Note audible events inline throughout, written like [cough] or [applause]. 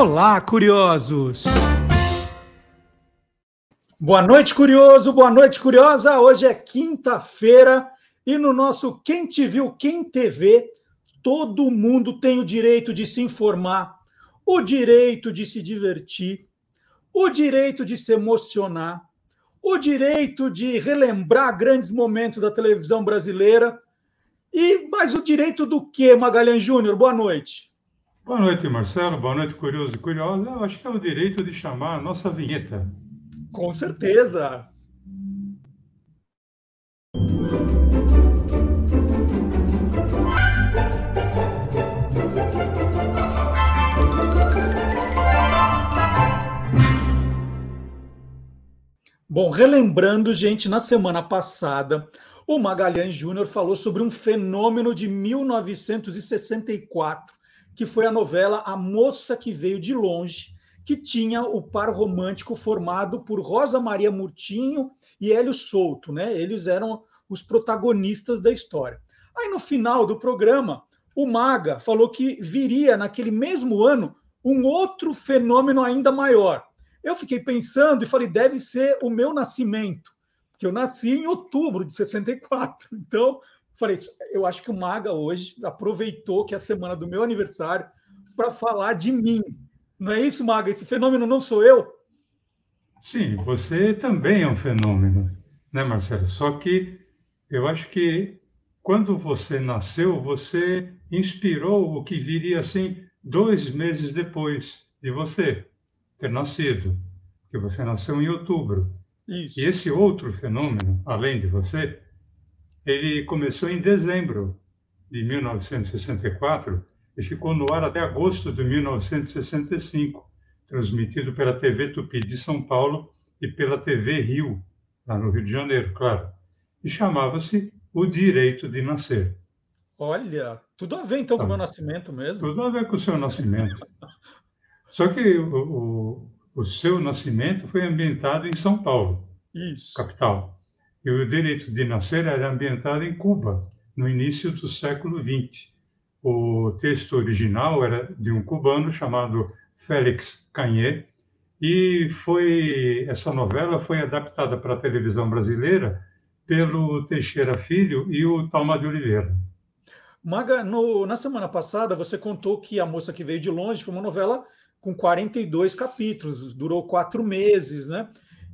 Olá, curiosos! Boa noite, curioso! Boa noite, curiosa! Hoje é quinta-feira e no nosso Quem Te Viu, Quem TV, todo mundo tem o direito de se informar, o direito de se divertir, o direito de se emocionar, o direito de relembrar grandes momentos da televisão brasileira. E mais o direito do que, Magalhães Júnior? Boa noite. Boa noite, Marcelo. Boa noite, curioso e curiosa. Eu acho que é o direito de chamar a nossa vinheta. Com certeza. Bom, relembrando, gente, na semana passada, o Magalhães Júnior falou sobre um fenômeno de 1964, que foi a novela A Moça que Veio de Longe, que tinha o par romântico formado por Rosa Maria Murtinho e Hélio Souto, né? Eles eram os protagonistas da história. Aí no final do programa, o Maga falou que viria naquele mesmo ano um outro fenômeno ainda maior, eu fiquei pensando e falei, deve ser o meu nascimento, porque eu nasci em outubro de 64. [laughs] Então, falei, eu acho que o Maga hoje aproveitou que é a semana do meu aniversário para falar de mim. Não é isso, Maga? Esse fenômeno não sou eu? Sim, você também é um fenômeno, né, Marcelo? Só que eu acho que quando você nasceu, você inspirou o que viria assim dois meses depois de você ter nascido, que você nasceu em outubro. Isso. E esse outro fenômeno, além de você, ele começou em dezembro de 1964 e ficou no ar até agosto de 1965, transmitido pela TV Tupi de São Paulo e pela TV Rio, lá no Rio de Janeiro, claro. E chamava-se O Direito de Nascer. Olha, tudo a ver então com o meu nascimento mesmo. Tudo a ver com o seu nascimento. [laughs] Só que o, o, o seu nascimento foi ambientado em São Paulo, Isso. capital. E o direito de nascer era ambientado em Cuba, no início do século XX. O texto original era de um cubano chamado Félix Canhé, e foi essa novela foi adaptada para a televisão brasileira pelo Teixeira Filho e o Talma de Oliveira. Maga, no, na semana passada você contou que A Moça que Veio de Longe foi uma novela com 42 capítulos, durou quatro meses, né?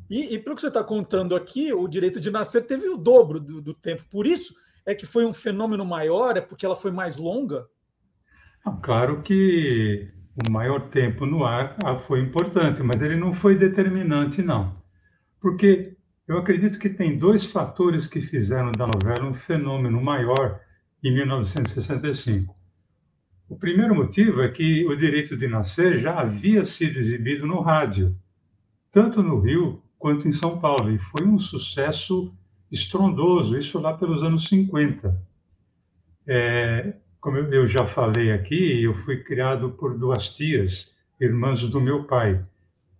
E, e pelo que você está contando aqui, o direito de nascer teve o dobro do, do, tempo. Por isso é que foi um fenômeno maior, é porque ela foi mais longa? Claro que o maior tempo no ar ah, foi importante, mas ele não foi determinante, não. Porque eu acredito que tem dois fatores que fizeram da novela um fenômeno maior em 1965. O primeiro motivo é que o direito de nascer já havia sido exibido no rádio, tanto no Rio quanto em São Paulo, e foi um sucesso estrondoso, isso lá pelos anos 50. É, como eu já falei aqui, eu fui criado por duas tias, irmãs do meu pai,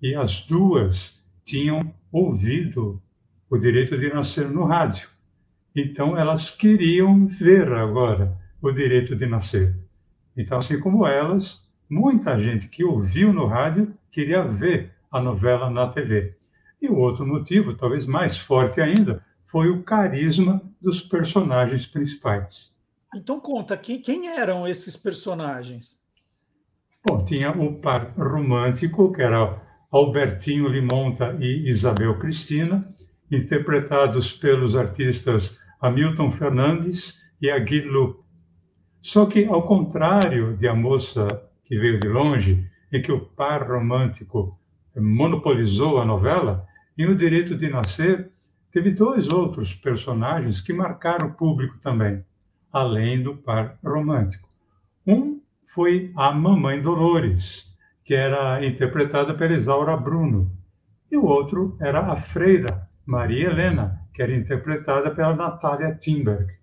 e as duas tinham ouvido o direito de nascer no rádio. Então, elas queriam ver agora o direito de nascer. Então, assim como elas, muita gente que ouviu no rádio queria ver a novela na TV. E o outro motivo, talvez mais forte ainda, foi o carisma dos personagens principais. Então conta, quem, quem eram esses personagens? Bom, tinha o par romântico, que era Albertinho Limonta e Isabel Cristina, interpretados pelos artistas Hamilton Fernandes e Aguilu só que, ao contrário de A Moça que Veio de Longe, em que o par romântico monopolizou a novela, em O Direito de Nascer, teve dois outros personagens que marcaram o público também, além do par romântico. Um foi a Mamãe Dolores, que era interpretada pela Isaura Bruno, e o outro era a freira Maria Helena, que era interpretada pela Natália Timberg.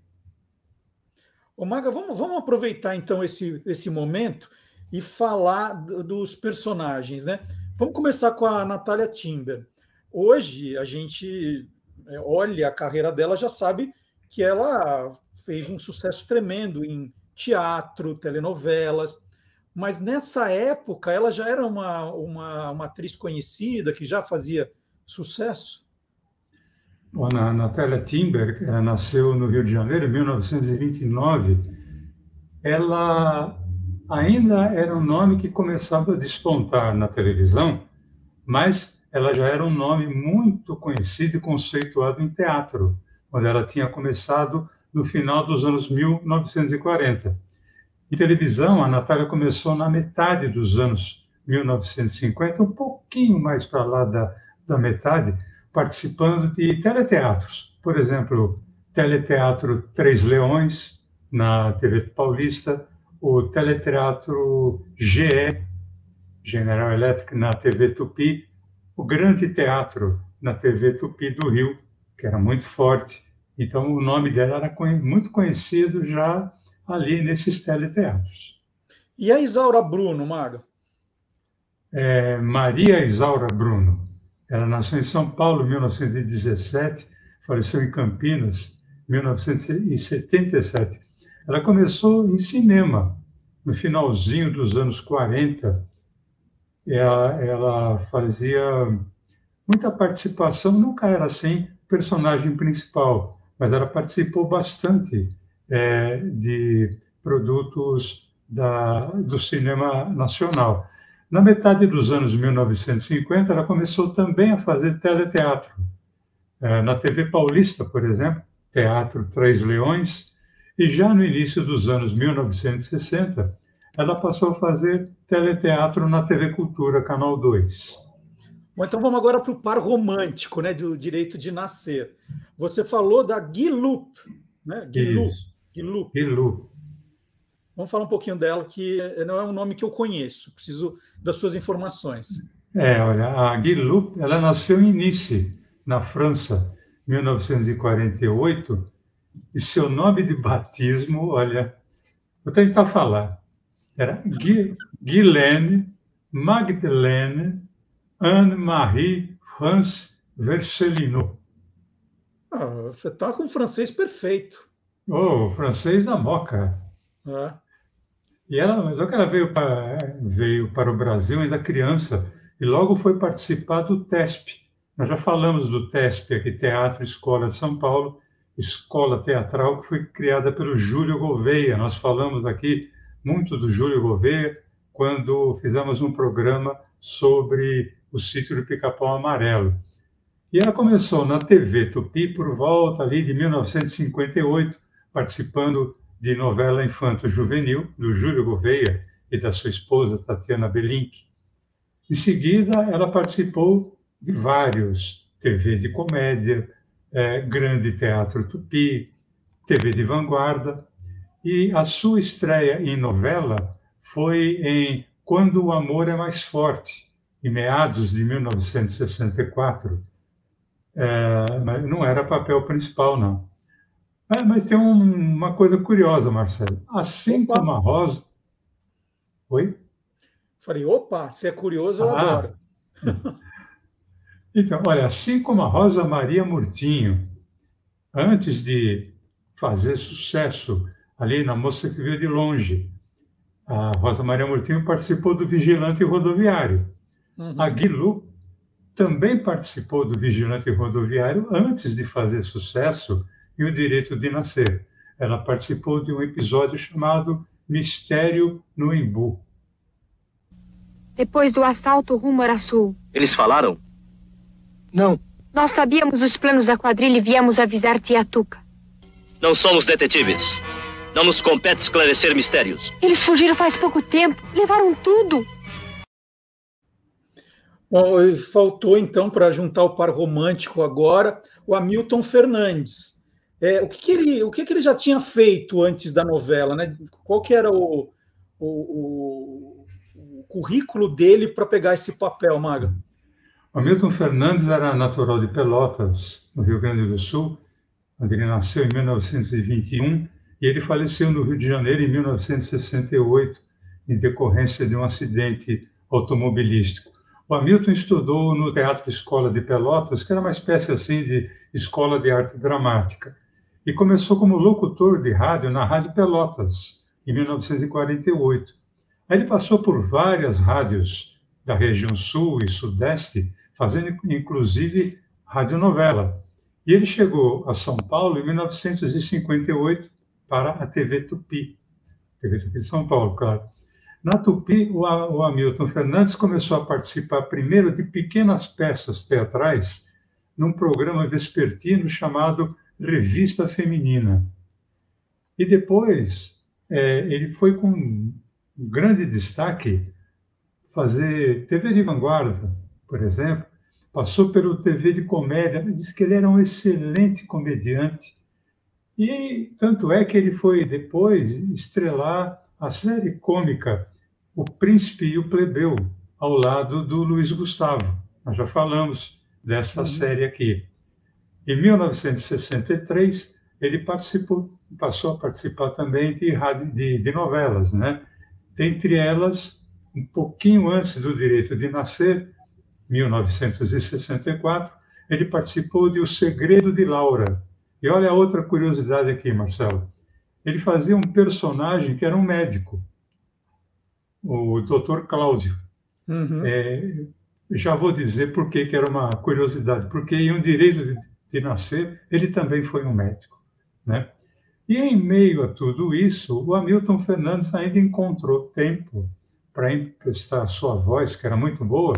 Ô Maga, vamos, vamos aproveitar então esse, esse momento e falar dos personagens, né? Vamos começar com a Natália Timber. Hoje a gente é, olha a carreira dela, já sabe que ela fez um sucesso tremendo em teatro, telenovelas, mas nessa época ela já era uma, uma, uma atriz conhecida, que já fazia sucesso? Bom, a Natália Timber, nasceu no Rio de Janeiro em 1929. Ela ainda era um nome que começava a despontar na televisão, mas ela já era um nome muito conhecido e conceituado em teatro, quando ela tinha começado no final dos anos 1940. Em televisão, a Natália começou na metade dos anos 1950, um pouquinho mais para lá da, da metade, participando de teleteatros. Por exemplo, Teleteatro Três Leões, na TV Paulista, o Teleteatro GE, General Electric, na TV Tupi, o Grande Teatro, na TV Tupi do Rio, que era muito forte. Então, o nome dela era muito conhecido já ali nesses teleteatros. E a Isaura Bruno, Mário? É, Maria Isaura Bruno. Ela nasceu em São Paulo em 1917, faleceu em Campinas em 1977. Ela começou em cinema no finalzinho dos anos 40. Ela, ela fazia muita participação, nunca era assim personagem principal, mas ela participou bastante é, de produtos da, do cinema nacional. Na metade dos anos 1950, ela começou também a fazer teleteatro. É, na TV Paulista, por exemplo, Teatro Três Leões, e já no início dos anos 1960, ela passou a fazer teleteatro na TV Cultura, Canal 2. Bom, então vamos agora para o par romântico, né, do direito de nascer. Você falou da Guilup, né? Guilup. Guilu. Guilu. Vamos falar um pouquinho dela, que não é um nome que eu conheço. Preciso das suas informações. É, olha, a Guilu, ela nasceu em Nice, na França, em 1948, e seu nome de batismo, olha, vou tentar falar, era Guilene Magdeleine Anne-Marie France Vercelino. Ah, você está com o francês perfeito. O francês da Moca. É. E ela, mas ela veio para, veio para o Brasil ainda criança e logo foi participar do TESP. Nós já falamos do TESP aqui, Teatro Escola de São Paulo, escola teatral que foi criada pelo Júlio Gouveia. Nós falamos aqui muito do Júlio Gouveia quando fizemos um programa sobre o sítio do Pica-Pau Amarelo. E ela começou na TV Tupi por volta ali de 1958, participando de novela infanto-juvenil do Júlio Gouveia e da sua esposa Tatiana Belink. Em seguida, ela participou de vários TV de comédia, é, Grande Teatro Tupi, TV de Vanguarda, e a sua estreia em novela foi em Quando o Amor é Mais Forte, em meados de 1964. É, não era papel principal, não. É, mas tem um, uma coisa curiosa, Marcelo. Assim opa. como a Rosa. Oi? Falei, opa, se é curioso, eu ah. adoro. Então, olha, assim como a Rosa Maria Murtinho, antes de fazer sucesso ali na Moça que Veio de Longe, a Rosa Maria Murtinho participou do Vigilante Rodoviário. Uhum. A Guilu também participou do Vigilante Rodoviário antes de fazer sucesso e o direito de nascer. Ela participou de um episódio chamado Mistério no Embu. Depois do assalto rumo a Sul. Eles falaram? Não. Nós sabíamos os planos da quadrilha e viemos avisar Tia Tuca. Não somos detetives. Não nos compete esclarecer mistérios. Eles fugiram faz pouco tempo. Levaram tudo. Bom, faltou então para juntar o par romântico agora o Hamilton Fernandes. É, o que, que ele, o que, que ele já tinha feito antes da novela, né? Qual que era o, o, o, o currículo dele para pegar esse papel, Maga? O Milton Fernandes era natural de Pelotas, no Rio Grande do Sul, onde ele nasceu em 1921 e ele faleceu no Rio de Janeiro em 1968, em decorrência de um acidente automobilístico. O Hamilton estudou no Teatro Escola de Pelotas, que era uma espécie assim de escola de arte dramática e começou como locutor de rádio na Rádio Pelotas, em 1948. Aí ele passou por várias rádios da região sul e sudeste, fazendo inclusive radionovela. E ele chegou a São Paulo em 1958 para a TV Tupi, TV Tupi de São Paulo, claro. Na Tupi, o, Hamilton Fernandes começou a participar primeiro de pequenas peças teatrais num programa vespertino chamado Revista Feminina. E depois é, ele foi com grande destaque fazer TV de vanguarda, por exemplo, passou pelo TV de comédia, diz que ele era um excelente comediante. E tanto é que ele foi depois estrelar a série cômica O Príncipe e o Plebeu, ao lado do Luiz Gustavo. Nós já falamos dessa uhum. série aqui. Em 1963, ele participou, passou a participar também de, de, de novelas, né? Dentre elas, um pouquinho antes do Direito de Nascer, 1964, ele participou de O Segredo de Laura. E olha a outra curiosidade aqui, Marcelo. Ele fazia um personagem que era um médico, o Dr. Cláudio. Uhum. É, já vou dizer por que, era uma curiosidade, porque em Um Direito de, de Nascer, ele também foi um médico. Né? E em meio a tudo isso, o Hamilton Fernandes ainda encontrou tempo para emprestar sua voz, que era muito boa,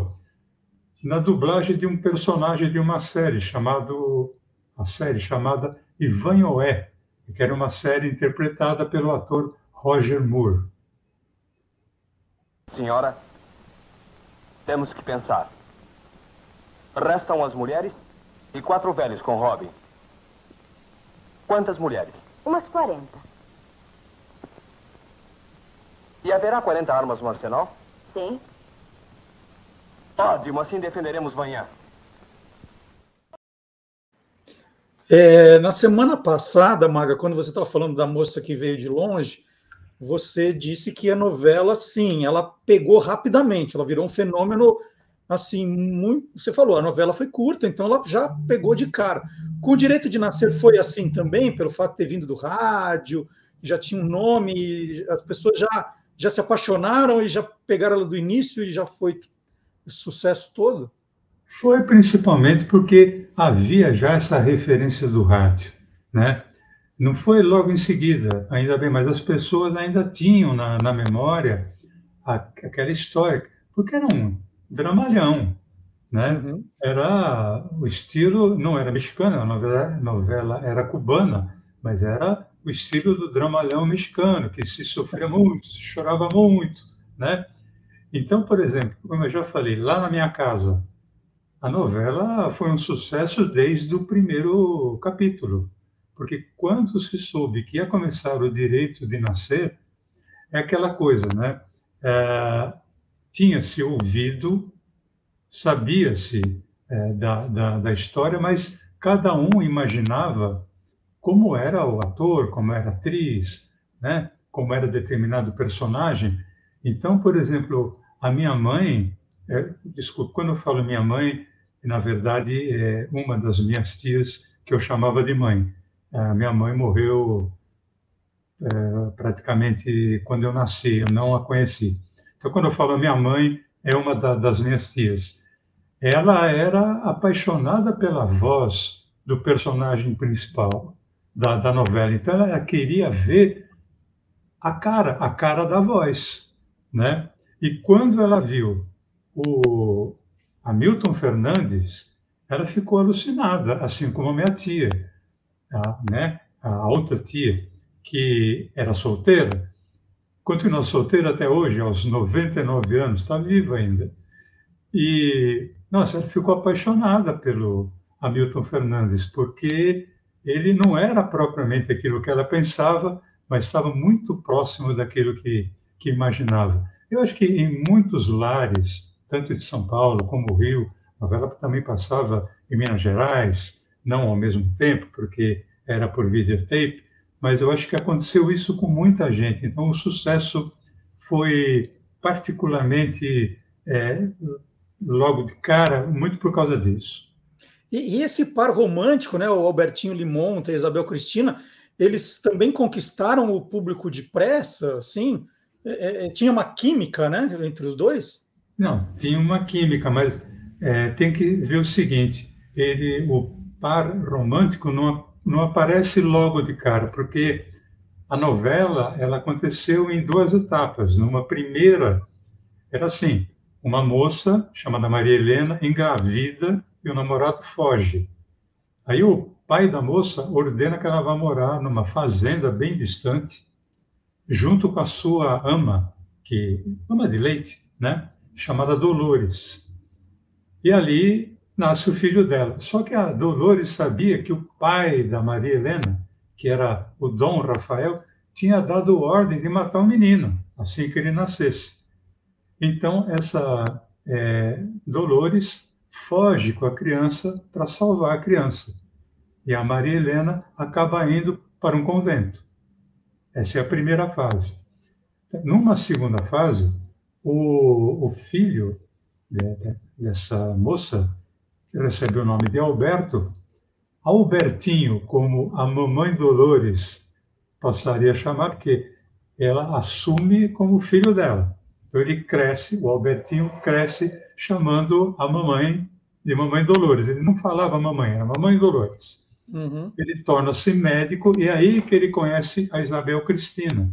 na dublagem de um personagem de uma série chamado a série chamada Ivanhoé, que era uma série interpretada pelo ator Roger Moore. Senhora, temos que pensar. Restam as mulheres e quatro velhos com Robin. Quantas mulheres? Umas 40. E haverá 40 armas no arsenal? Sim. Ótimo, assim defenderemos Vanhã. É, na semana passada, Maga, quando você estava falando da moça que veio de longe, você disse que a novela, sim, ela pegou rapidamente, ela virou um fenômeno assim, muito. Você falou, a novela foi curta, então ela já pegou de cara. Com o direito de nascer foi assim também, pelo fato de ter vindo do rádio, já tinha um nome, as pessoas já, já se apaixonaram e já pegaram ela do início e já foi sucesso todo? Foi principalmente porque havia já essa referência do rádio, né? Não foi logo em seguida, ainda bem, mas as pessoas ainda tinham na, na memória aquela história, porque era um dramalhão, né? Uhum. Era o estilo, não era mexicano, a novela, novela era cubana, mas era o estilo do dramalhão mexicano, que se sofria muito, se chorava muito, né? Então, por exemplo, como eu já falei, lá na minha casa, a novela foi um sucesso desde o primeiro capítulo, porque quando se soube que ia começar o direito de nascer, é aquela coisa, né? É, tinha-se ouvido, sabia-se é, da, da, da história, mas cada um imaginava como era o ator, como era a atriz, né? como era determinado personagem. Então, por exemplo, a minha mãe, é, quando eu falo minha mãe, na verdade é uma das minhas tias que eu chamava de mãe. A minha mãe morreu é, praticamente quando eu nasci, eu não a conheci. Então, quando eu falo minha mãe, é uma da, das minhas tias. Ela era apaixonada pela voz do personagem principal da, da novela. Então, ela queria ver a cara, a cara da voz, né? E quando ela viu o Hamilton Fernandes, ela ficou alucinada, assim como a minha tia, a, né? a outra tia, que era solteira, continua solteira até hoje, aos 99 anos, está viva ainda. E, nossa, ela ficou apaixonada pelo Hamilton Fernandes, porque ele não era propriamente aquilo que ela pensava, mas estava muito próximo daquilo que, que imaginava. Eu acho que em muitos lares, tanto de São Paulo como Rio, a novela também passava em Minas Gerais, não ao mesmo tempo, porque era por videotape, mas eu acho que aconteceu isso com muita gente. Então, o sucesso foi particularmente é, logo de cara, muito por causa disso. E, e, esse par romântico, né, o Albertinho Limonta e a Isabel Cristina, eles também conquistaram o público depressa, sim. É, é, tinha uma química, né, entre os dois? Não, tinha uma química, mas é, tem que ver o seguinte: ele, o par romântico não, não aparece logo de cara, porque a novela ela aconteceu em duas etapas. Numa primeira, era assim: uma moça chamada Maria Helena engravida e o namorado foge. Aí o pai da moça ordena que ela vá morar numa fazenda bem distante junto com a sua ama, que ama de leite, né, chamada Dolores. E ali nasce o filho dela. Só que a Dolores sabia que o pai da Maria Helena, que era o Dom Rafael, tinha dado ordem de matar o menino assim que ele nascesse. Então essa é, Dolores foge com a criança para salvar a criança. E a Maria Helena acaba indo para um convento. Essa é a primeira fase. Numa segunda fase, o, o filho de, de, dessa moça, que recebeu o nome de Alberto, Albertinho, como a mamãe Dolores passaria a chamar, porque ela assume como filho dela. Então ele cresce, o Albertinho cresce chamando a mamãe de mamãe Dolores. Ele não falava mamãe, era mamãe Dolores. Uhum. Ele torna-se médico e é aí que ele conhece a Isabel Cristina.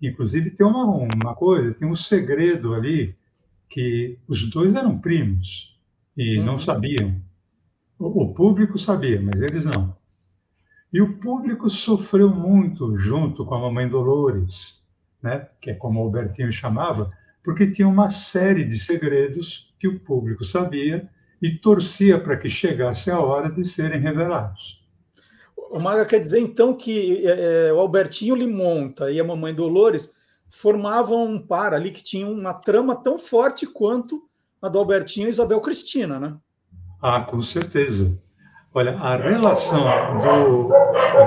Inclusive tem uma, uma coisa, tem um segredo ali que os dois eram primos e uhum. não sabiam. O, o público sabia, mas eles não. E o público sofreu muito junto com a mamãe Dolores, né? que é como o Albertinho chamava, porque tinha uma série de segredos que o público sabia e torcia para que chegasse a hora de serem revelados. O Maga quer dizer então que é, é, o Albertinho Limonta e a Mamãe Dolores formavam um par ali que tinha uma trama tão forte quanto a do Albertinho e Isabel Cristina, né? Ah, com certeza. Olha, a relação do.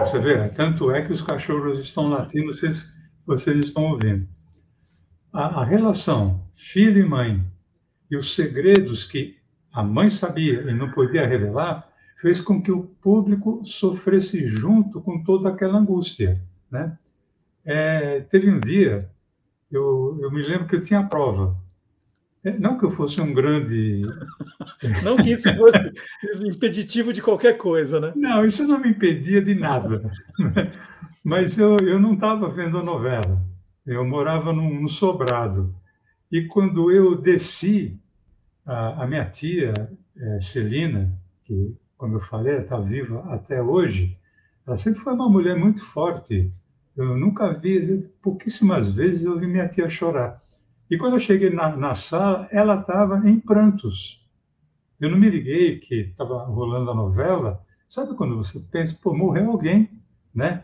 Você vê, tanto é que os cachorros estão latindo, vocês, vocês estão ouvindo. A, a relação filho e mãe e os segredos que a mãe sabia e não podia revelar fez com que o público sofresse junto com toda aquela angústia, né? É, teve um dia, eu, eu me lembro que eu tinha prova. É, não que eu fosse um grande. [laughs] Não que isso fosse impeditivo de qualquer coisa, né? Não, isso não me impedia de nada. [laughs] Mas eu, eu não estava vendo a novela. Eu morava num, num sobrado. E quando eu desci, a, a minha tia, é, Celina, que como eu falei, está viva até hoje. Ela sempre foi uma mulher muito forte. Eu nunca vi, pouquíssimas vezes eu vi minha tia chorar. E quando eu cheguei na, na sala, ela estava em prantos. Eu não me liguei que estava rolando a novela. Sabe quando você pensa, pô, morreu alguém, né?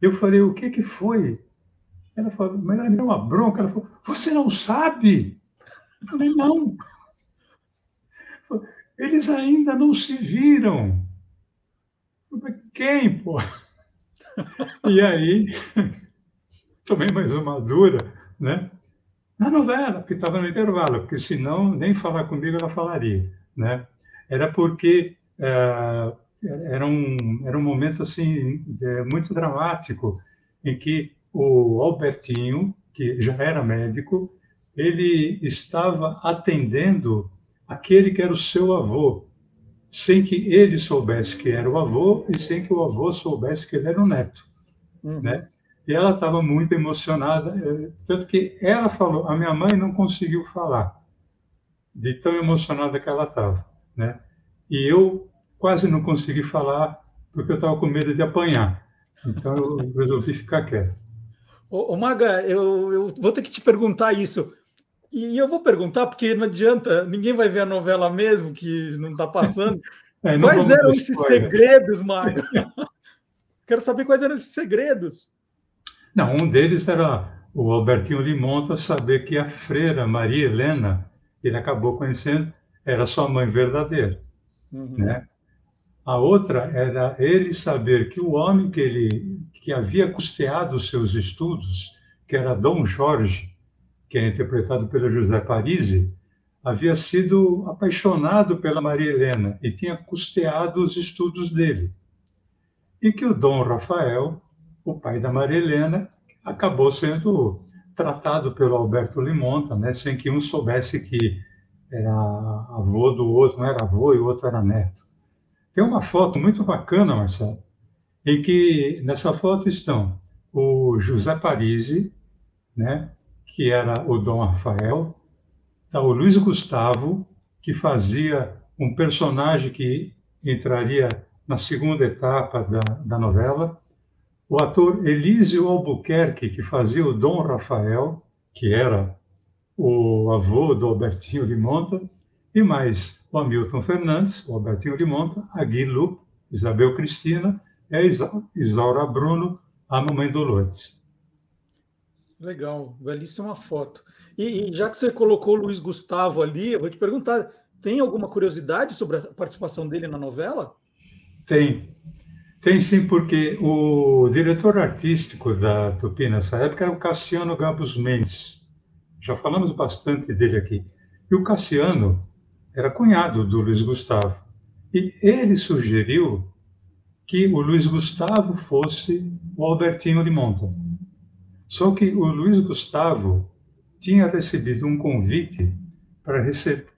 Eu falei, o que que foi? Ela falou, mas ela me deu uma bronca. Ela falou, você não sabe? Eu falei, não. Eles ainda não se viram. Quem, pô? E aí, [laughs] tomei mais uma dura, né? Na novela, porque estava no intervalo, porque senão nem falar comigo ela falaria, né? Era porque é, era, um, era um momento assim é, muito dramático em que o Albertinho, que já era médico, ele estava atendendo aquele que era o seu avô, sem que ele soubesse que era o avô e sem que o avô soubesse que ele era o neto, uhum. né? E ela estava muito emocionada, eh, tanto que ela falou, a minha mãe não conseguiu falar, de tão emocionada que ela estava, né? E eu quase não consegui falar porque eu estava com medo de apanhar, então eu resolvi ficar quieto. Ô, Maga, eu, eu vou ter que te perguntar isso. E eu vou perguntar, porque não adianta, ninguém vai ver a novela mesmo, que não está passando. [laughs] É, quais eram esses segredos, Maga? [laughs] Quero saber quais eram esses segredos. Não, um deles era o Albertinho Limonta saber que a freira Maria Helena, ele acabou conhecendo, era sua mãe verdadeira. Uhum. Né? A outra era ele saber que o homem que ele que havia custeado os seus estudos, que era Dom Jorge, que é interpretado pelo José Parisi, havia sido apaixonado pela Maria Helena e tinha custeado os estudos dele. E que o Dom Rafael, o pai da Maria Helena, acabou sendo tratado pelo Alberto Limonta, né, sem que um soubesse que era avô do outro, não era avô e o outro era neto. Tem uma foto muito bacana, Marcelo, em que nessa foto estão o José Parisi, né, que era o Dom Rafael, tá o Luiz Gustavo, que fazia um personagem que entraria na segunda etapa da, da novela, o ator Elísio Albuquerque, que fazia o Dom Rafael, que era o avô do Albertinho de Monta, e mais o Hamilton Fernandes, o Albertinho de Monta, a Guilu, Isabel Cristina, a Isaura Bruno, a Mamãe Dolores. Legal, belíssima foto. E, e, já que você colocou o Luiz Gustavo ali, eu vou te perguntar, tem alguma curiosidade sobre a participação dele na novela? Tem. Tem sim, porque o diretor artístico da Tupi nessa época era o Cassiano Gabus Mendes. Já falamos bastante dele aqui. E o Cassiano era cunhado do Luiz Gustavo. E ele sugeriu que o Luiz Gustavo fosse o Albertinho de Monta. Só que o Luiz Gustavo tinha recebido um convite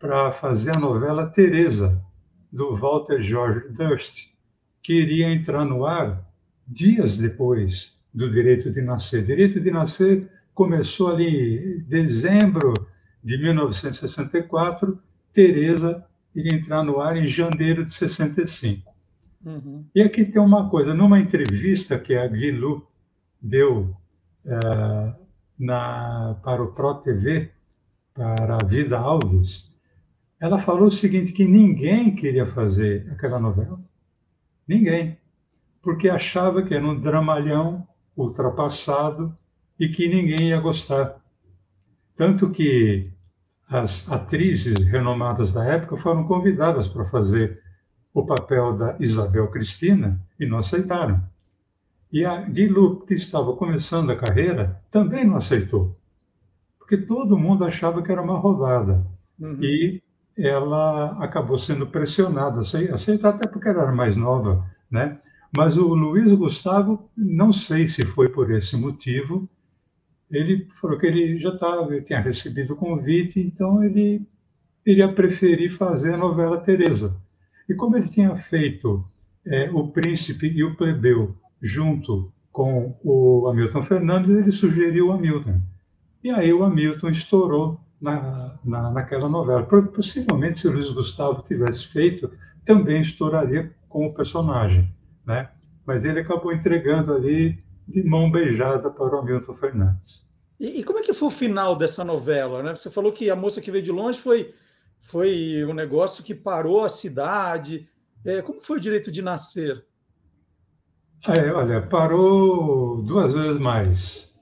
para fazer a novela Teresa, do Walter George Durst que iria entrar no ar dias depois do direito de nascer. Direito de nascer começou ali em dezembro de 1964, Teresa iria entrar no ar em janeiro de 65. Uhum. E aqui tem uma coisa, numa entrevista que a Guilu deu uh, na, para o Pro TV, para a Vida Alves, ela falou o seguinte, que ninguém queria fazer aquela novela. Ninguém. Porque achava que era um dramalhão ultrapassado e que ninguém ia gostar. Tanto que as atrizes renomadas da época foram convidadas para fazer o papel da Isabel Cristina e não aceitaram. E a Guilu, que estava começando a carreira, também não aceitou, porque todo mundo achava que era uma roubada. Uhum. E ela acabou sendo pressionada a aceitar, até porque ela era mais nova, né? Mas o Luiz Gustavo, não sei se foi por esse motivo, ele falou que ele já estava, tinha recebido o convite, então ele iria preferir fazer a novela Teresa. E como ele tinha feito é, o Príncipe e o Plebeu junto com o Hamilton Fernandes, ele sugeriu o Hamilton. E aí o Hamilton estourou na, na, naquela novela. Possivelmente, se o Luiz Gustavo tivesse feito, também estouraria com o personagem, né? Mas ele acabou entregando ali de mão beijada para o Hamilton Fernandes. E, e, como é que foi o final dessa novela? Né? Você falou que a moça que veio de longe foi, foi um negócio que parou a cidade. É, como foi o direito de nascer? É, olha, parou duas vezes mais,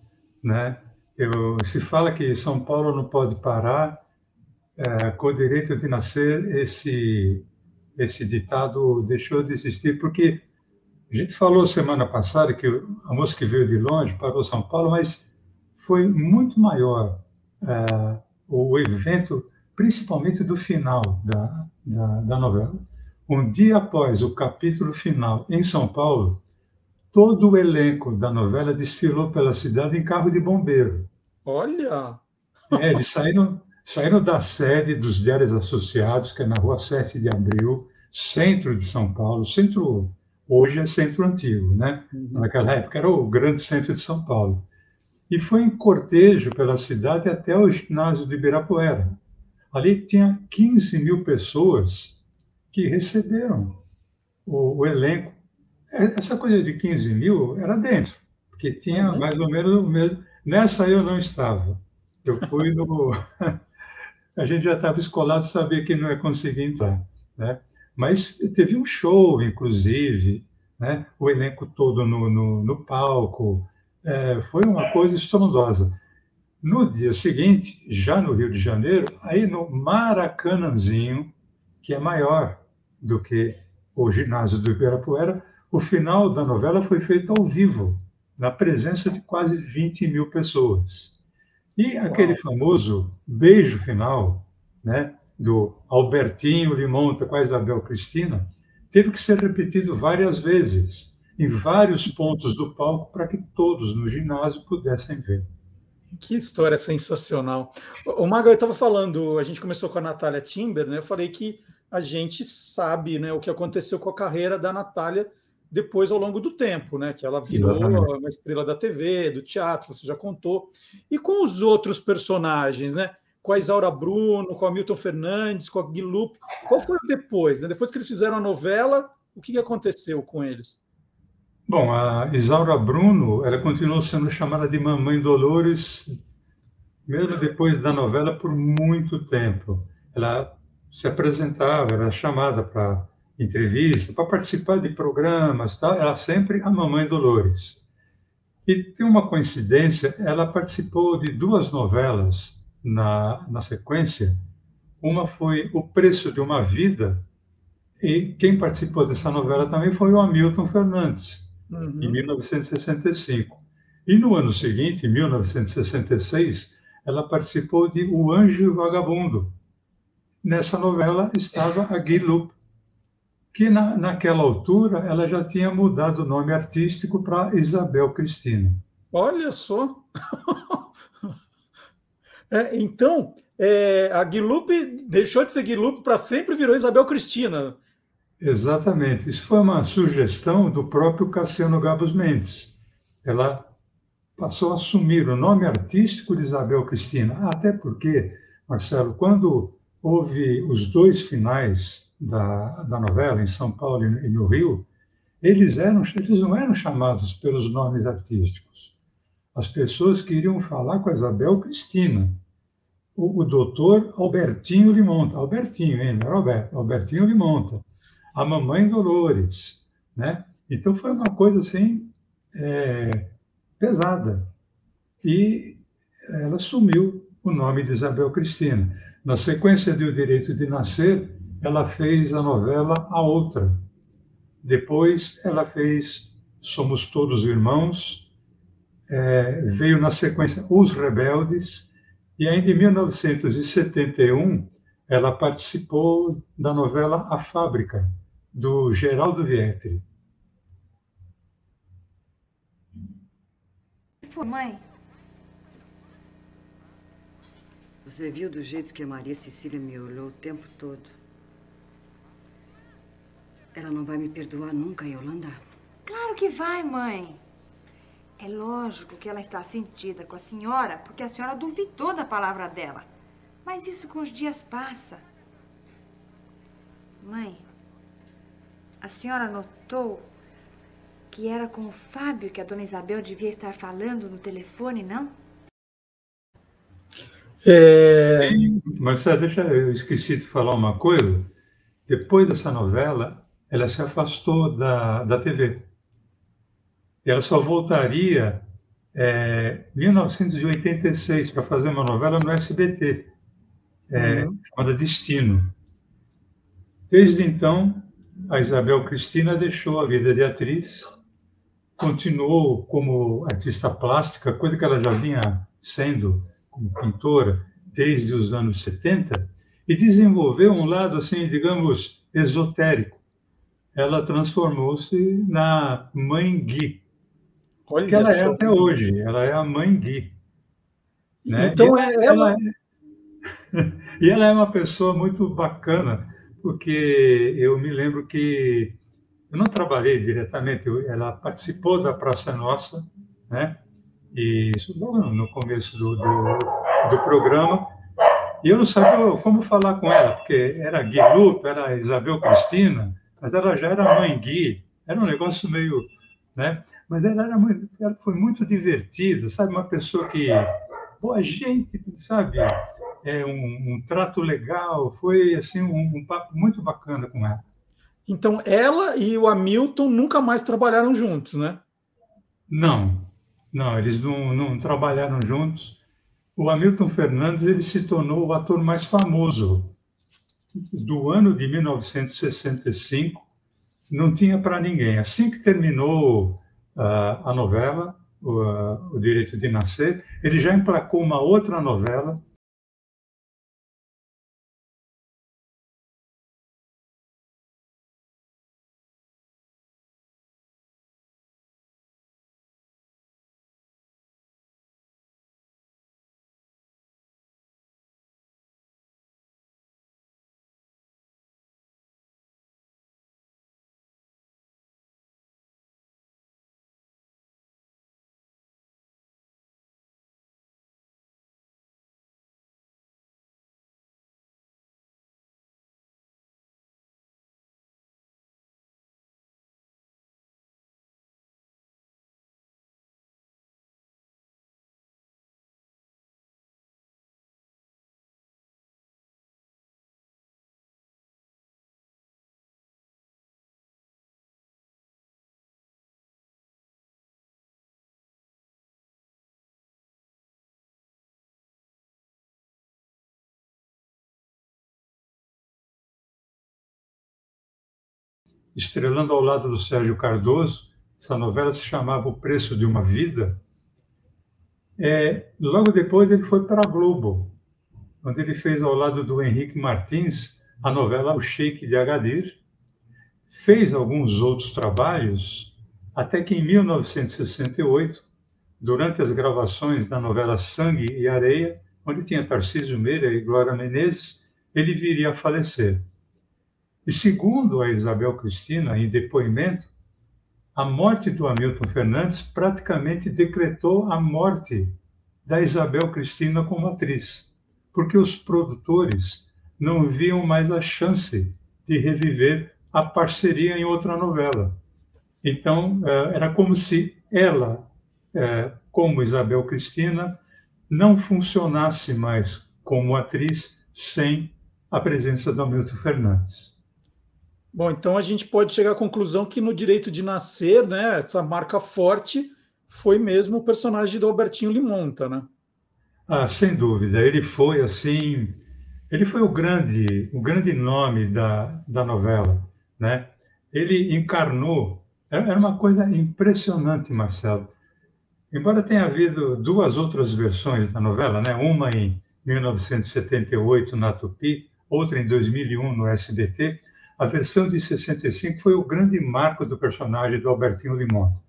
né? Eu, se fala que São Paulo não pode parar é, com o direito de nascer, esse, esse ditado deixou de existir, porque a gente falou semana passada que a moça que veio de longe parou São Paulo, mas foi muito maior é, o evento, principalmente do final da, da, da novela. Um dia após o capítulo final em São Paulo, todo o elenco da novela desfilou pela cidade em carro de bombeiro. Olha! É, eles saíram, saíram da sede dos Diários Associados, que é na rua 7 de Abril, centro de São Paulo, centro, hoje é centro antigo, né? Uhum. Naquela época era o grande centro de São Paulo. E foi em cortejo pela cidade até o ginásio de Ibirapuera. Ali tinha 15 mil pessoas que receberam o, o elenco. É, essa coisa de 15 mil era dentro, porque tinha uhum. mais ou menos o mesmo Nessa eu não estava. Eu fui no. [laughs] a gente já estava escolado, sabia que não ia conseguir entrar. Né? Mas teve um show, inclusive, né? o elenco todo no, no, no palco. É, foi uma coisa estrondosa. No dia seguinte, já no Rio de Janeiro, aí no Maracanãzinho, que é maior do que o ginásio do Ibirapuera, o final da novela foi feito ao vivo na presença de quase 20 mil pessoas. E aquele Uau. famoso beijo final, né, do Albertinho Limonta com a Isabel Cristina, teve que ser repetido várias vezes, em vários pontos do palco, para que todos no ginásio pudessem ver. Que história sensacional. O Maga, eu estava falando, a gente começou com a Natália Timber, né? Eu falei que a gente sabe né, o que aconteceu com a carreira da Natália depois ao longo do tempo, né? Que ela virou Exatamente. uma estrela da TV, do teatro, você já contou. E com os outros personagens, né? Com a Isaura Bruno, com a Milton Fernandes, com a Guilup. Qual foi o depois? Né? Depois que eles fizeram a novela, o que aconteceu com eles? Bom, a Isaura Bruno, ela continuou sendo chamada de Mamãe Dolores, mesmo depois da novela, por muito tempo. Ela se apresentava, era chamada para entrevista, para participar de programas, tá? Ela sempre a Mamãe Dolores. E tem uma coincidência, ela participou de duas novelas na, na sequência. Uma foi O Preço de uma Vida, e quem participou dessa novela também foi o Hamilton Fernandes, uhum. em 1965. E no ano seguinte, em 1966, ela participou de O Anjo Vagabundo. Nessa novela estava a Gui Lup, que na, naquela altura ela já tinha mudado o nome artístico para Isabel Cristina. Olha só! [laughs] é, então, é, a Guilupe deixou de ser Guilupe para sempre virou Isabel Cristina. Exatamente. Isso foi uma sugestão do próprio Cassiano Gabos Mendes. Ela passou a assumir o nome artístico de Isabel Cristina. Até porque, Marcelo, quando houve os dois finais da, da novela, em São Paulo e no Rio, eles, eram, eles não eram chamados pelos nomes artísticos. As pessoas queriam falar com a Isabel Cristina. O, o doutor Albertinho Limonta, Albertinho? Não era Alberto, Albertinho Limonta a mamãe Dolores, né? Então foi uma coisa assim é, pesada e ela assumiu o nome de Isabel Cristina. Na sequência de O Direito de Nascer, ela fez a novela A Outra. Depois ela fez Somos Todos Irmãos, é, veio na sequência Os Rebeldes, e ainda em 1971 ela participou da novela A Fábrica, do Geraldo Vietri. Foi, mãe? Você viu do jeito que a Maria Cecília me olhou o tempo todo? Ela não vai me perdoar nunca, Yolanda. Claro que vai, mãe. É lógico que ela está sentida com a senhora porque a senhora duvidou da palavra dela. Mas isso com os dias passa. Mãe, a senhora notou que era com o Fábio que a dona Isabel devia estar falando no telefone, não? É... Marcelo, deixa eu esqueci de falar uma coisa. Depois dessa novela, ela se afastou da, da TV. Ela só voltaria em é, 1986 para fazer uma novela no SBT, é, uhum. chamada Destino. Desde então, a Isabel Cristina deixou a vida de atriz, continuou como artista plástica, coisa que ela já vinha sendo como pintora desde os anos 70, e desenvolveu um lado, assim, digamos, esotérico. Ela transformou-se na Mãe Gui, Olha que ela é até hoje, ela é a Mãe Gui. Né? Então, e ela, ela... É... [laughs] e ela é uma pessoa muito bacana, porque eu me lembro que eu não trabalhei diretamente, ela participou da Praça Nossa, né? E isso logo no começo do, do, do programa. E eu não sabia como falar com ela, porque era Gui Lupe, era Isabel Cristina, mas ela já era mãe Gui. Era um negócio meio. Né? Mas ela, era muito, ela foi muito divertida, sabe? Uma pessoa que. Boa gente, sabe? é, um, um, trato legal, foi assim um, um, papo muito bacana com ela. Então, ela e o Hamilton nunca mais trabalharam juntos, né? Não, não, eles não, não trabalharam juntos. O Hamilton Fernandes ele se tornou o ator mais famoso do ano de 1965. Não tinha para ninguém. Assim que terminou uh, a novela, o, uh, o Direito de Nascer, ele já emplacou uma outra novela estrelando ao lado do Sérgio Cardoso. Essa novela se chamava O Preço de uma Vida. É, logo depois ele foi para a Globo, onde ele fez ao lado do Henrique Martins a novela O Sheik de Agadir. Fez alguns outros trabalhos, até que em 1968, durante as gravações da novela Sangue e Areia, onde tinha Tarcísio Meira e Glória Menezes, ele viria a falecer. E segundo a Isabel Cristina, em depoimento, a morte do Hamilton Fernandes praticamente decretou a morte da Isabel Cristina como atriz, porque os produtores não viam mais a chance de reviver a parceria em outra novela. Então, eh, era como se ela, eh, como Isabel Cristina, não funcionasse mais como atriz sem a presença do Hamilton Fernandes. Bom, então a gente pode chegar à conclusão que no Direito de Nascer, né, essa marca forte foi mesmo o personagem do Albertinho Limonta, né? Ah, sem dúvida. Ele foi assim, ele foi o grande, o grande nome da, da novela, né? Ele encarnou, era uma coisa impressionante, Marcelo. Embora tenha havido duas outras versões da novela, né? Uma em 1978 na Tupi, outra em 2001 no SBT, a versão de 65 foi o grande marco do personagem do Albertinho Limonta.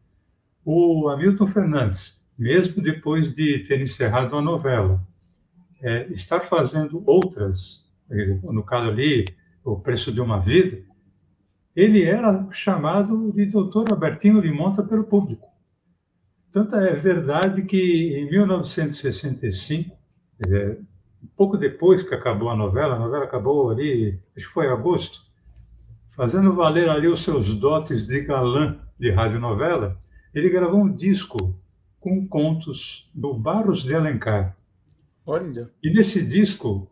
O Hamilton Fernandes, mesmo depois de ter encerrado a novela, é, estar fazendo outras, no caso ali, O Preço de uma Vida, ele era chamado de Doutor Albertinho Limonta pelo público. Tanto é verdade que em 1965, é, pouco depois que acabou a novela, a novela acabou ali, acho que foi em agosto, fazendo valer ali os seus dotes de galã de radionovela, ele gravou um disco com contos do Barros de Alencar. Olha. E nesse disco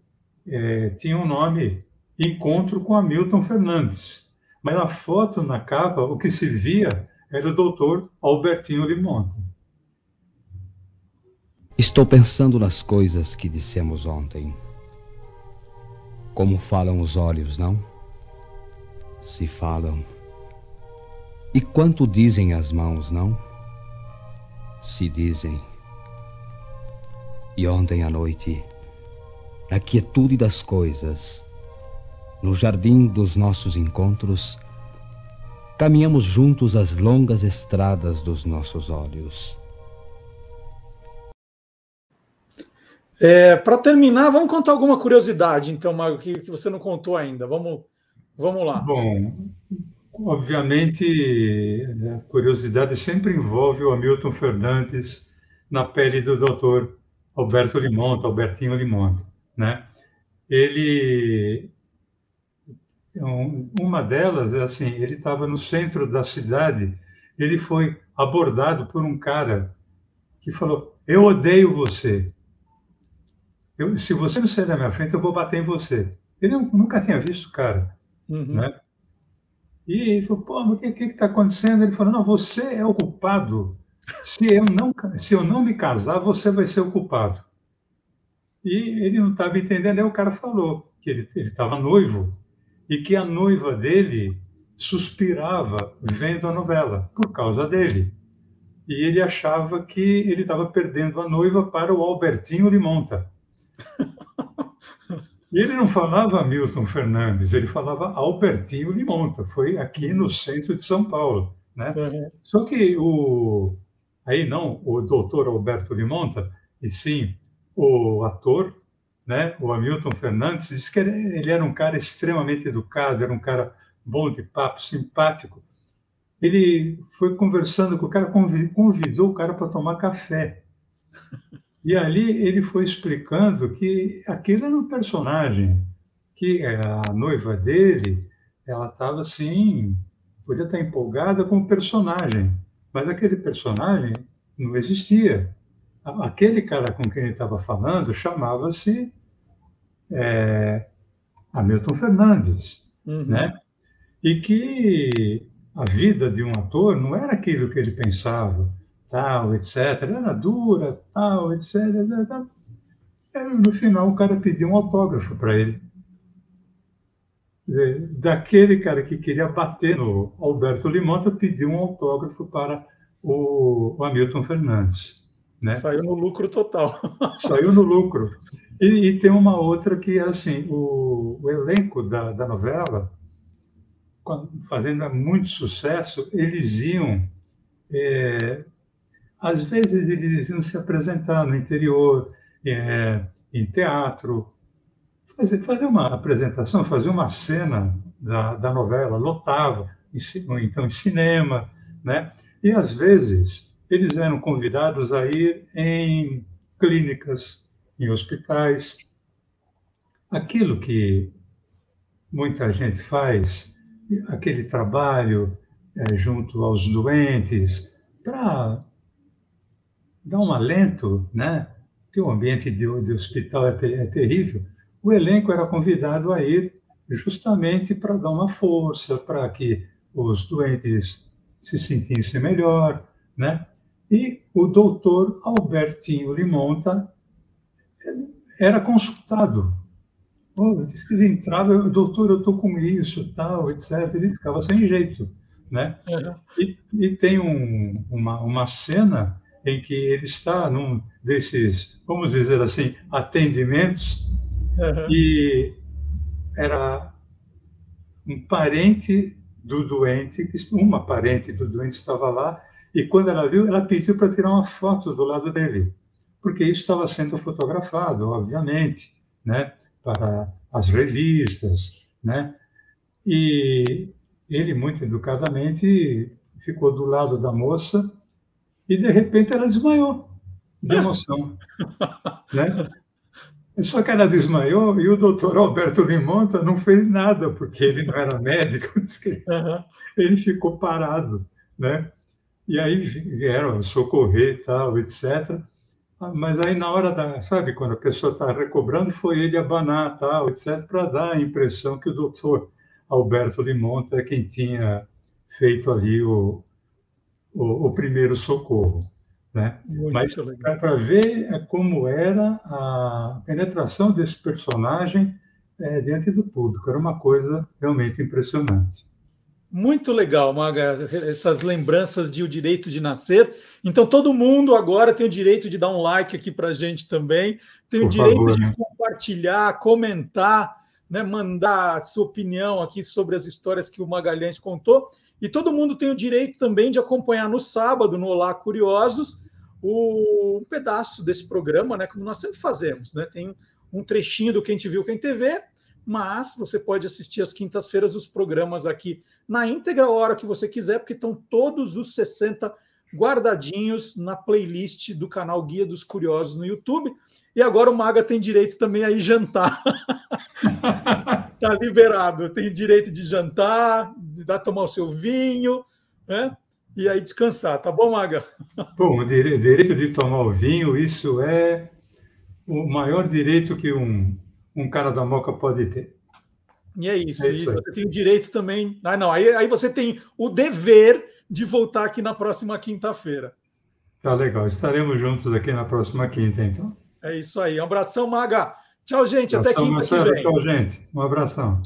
é, tinha o um nome Encontro com Hamilton Fernandes. Mas na foto, na capa, o que se via era o doutor Albertinho Limonta. Estou pensando nas coisas que dissemos ontem. Como falam os olhos, não? Se falam. E quanto dizem as mãos, não? Se dizem. E ontem à noite, na quietude das coisas, no jardim dos nossos encontros, caminhamos juntos as longas estradas dos nossos olhos. É, Para terminar, vamos contar alguma curiosidade, então, Mago, que, que você não contou ainda. Vamos Vamos lá. Bom, obviamente, a curiosidade sempre envolve o Hamilton Fernandes na pele do doutor Alberto Limonta, Albertinho Limonta, né? Ele uma delas é assim, ele estava no centro da cidade, ele foi abordado por um cara que falou: "Eu odeio você. Eu, se você não sair da minha frente, eu vou bater em você." Ele nunca tinha visto o cara. Uhum. Né? E ele falou, pô, o que está acontecendo? Ele falou, não, você é o culpado. Se eu não, se eu não me casar, você vai ser o culpado. E ele não estava entendendo, aí o cara falou que ele estava noivo e que a noiva dele suspirava vendo a novela por causa dele. E ele achava que ele estava perdendo a noiva para o Albertinho Limonta. Ele não falava Milton Fernandes, ele falava Albertinho Limonta, foi aqui no centro de São Paulo. Né? Uhum. Só que o. Aí não o doutor Alberto Limonta, e sim o ator, né, o Hamilton Fernandes, disse que ele era um cara extremamente educado, era um cara bom de papo, simpático. Ele foi conversando com o cara, convidou o cara para tomar café. [laughs] E ali ele foi explicando que aquele era um personagem, que a noiva dele, ela estava assim, podia estar empolgada com o personagem, mas aquele personagem não existia. Aquele cara com quem ele estava falando chamava-se é, Hamilton Fernandes, uhum. né? E que a vida de um ator não era aquilo que ele pensava, tal, etc. Era dura, tal, etc. etc. No final, o cara pediu um autógrafo para ele. daquele cara que queria bater no Alberto Limonta, pediu um autógrafo para o, o Hamilton Fernandes. Né? Saiu no lucro total. [laughs] Saiu no lucro. E, e, tem uma outra que é assim, o, o elenco da, da novela, fazendo muito sucesso, eles iam, é, às vezes eles iam se apresentar no interior, é, em teatro, fazer, fazer uma apresentação, fazer uma cena da, da novela, lotava, ou então em cinema, né? E às vezes eles eram convidados a ir em clínicas, em hospitais. Aquilo que muita gente faz, aquele trabalho é, junto aos doentes, para dar um alento, né? Que o ambiente de, de hospital é, ter, é terrível. O elenco era convidado a ir justamente para dar uma força, para que os doentes se sentissem melhor, né? E o doutor Albertinho Limonta era consultado. Oh, ele entrava, doutor, eu estou com isso, tal, etc. Ele ficava sem jeito, né? E, e, tem um, uma, uma cena em que ele está num desses, vamos dizer assim, atendimentos uhum. e era um parente do doente, uma parente do doente estava lá, e quando ela viu, ela pediu para tirar uma foto do lado dele, porque isso estava sendo fotografado, obviamente, né, para as revistas, né, e ele, muito educadamente, ficou do lado da moça e, de repente, ela desmaiou de emoção, né? Só que ela desmaiou e o doutor Alberto Limonta não fez nada, porque ele não era médico, [laughs] ele ficou parado, né? E aí vieram socorrer e tal, etc. Mas aí na hora da, sabe, quando a pessoa está recobrando, foi ele abanar tal, etc, para dar a impressão que o doutor Alberto Limonta é quem tinha feito ali o, o, o primeiro socorro. Né? Mas para ver é, como era a penetração desse personagem é, diante do público, era uma coisa realmente impressionante. Muito legal, Maga, essas lembranças de O Direito de Nascer. Então, todo mundo agora tem o direito de dar um like aqui para a gente também, tem Por o direito favor, de né? compartilhar, comentar, né, mandar a sua opinião aqui sobre as histórias que o Magalhães contou. E todo mundo tem o direito também de acompanhar no sábado, no Olá Curiosos, o, um pedaço desse programa, né? Como nós sempre fazemos, né? Tem um trechinho do Quem Te Viu, Quem TV, mas você pode assistir às quintas-feiras os programas aqui na íntegra, a hora que você quiser, porque estão todos os 60 guardadinhos na playlist do canal Guia dos Curiosos no YouTube. E agora o Maga tem direito também a ir jantar. [laughs] tá liberado, tem direito de jantar, de dar tomar o seu vinho, né? E aí descansar, tá bom, Maga? [laughs] Bom, o direito de tomar o vinho, isso é o maior direito que um, um cara da Moca pode ter. E é isso. É isso e você tem o direito também. Ah, não, aí, aí você tem o dever de voltar aqui na próxima quinta-feira. Tá legal. Estaremos juntos aqui na próxima quinta, então. É isso aí. Um abração, Maga. Tchau, gente. Abração, Até quinta Marcelo, que vem. Tchau, gente. Um abração.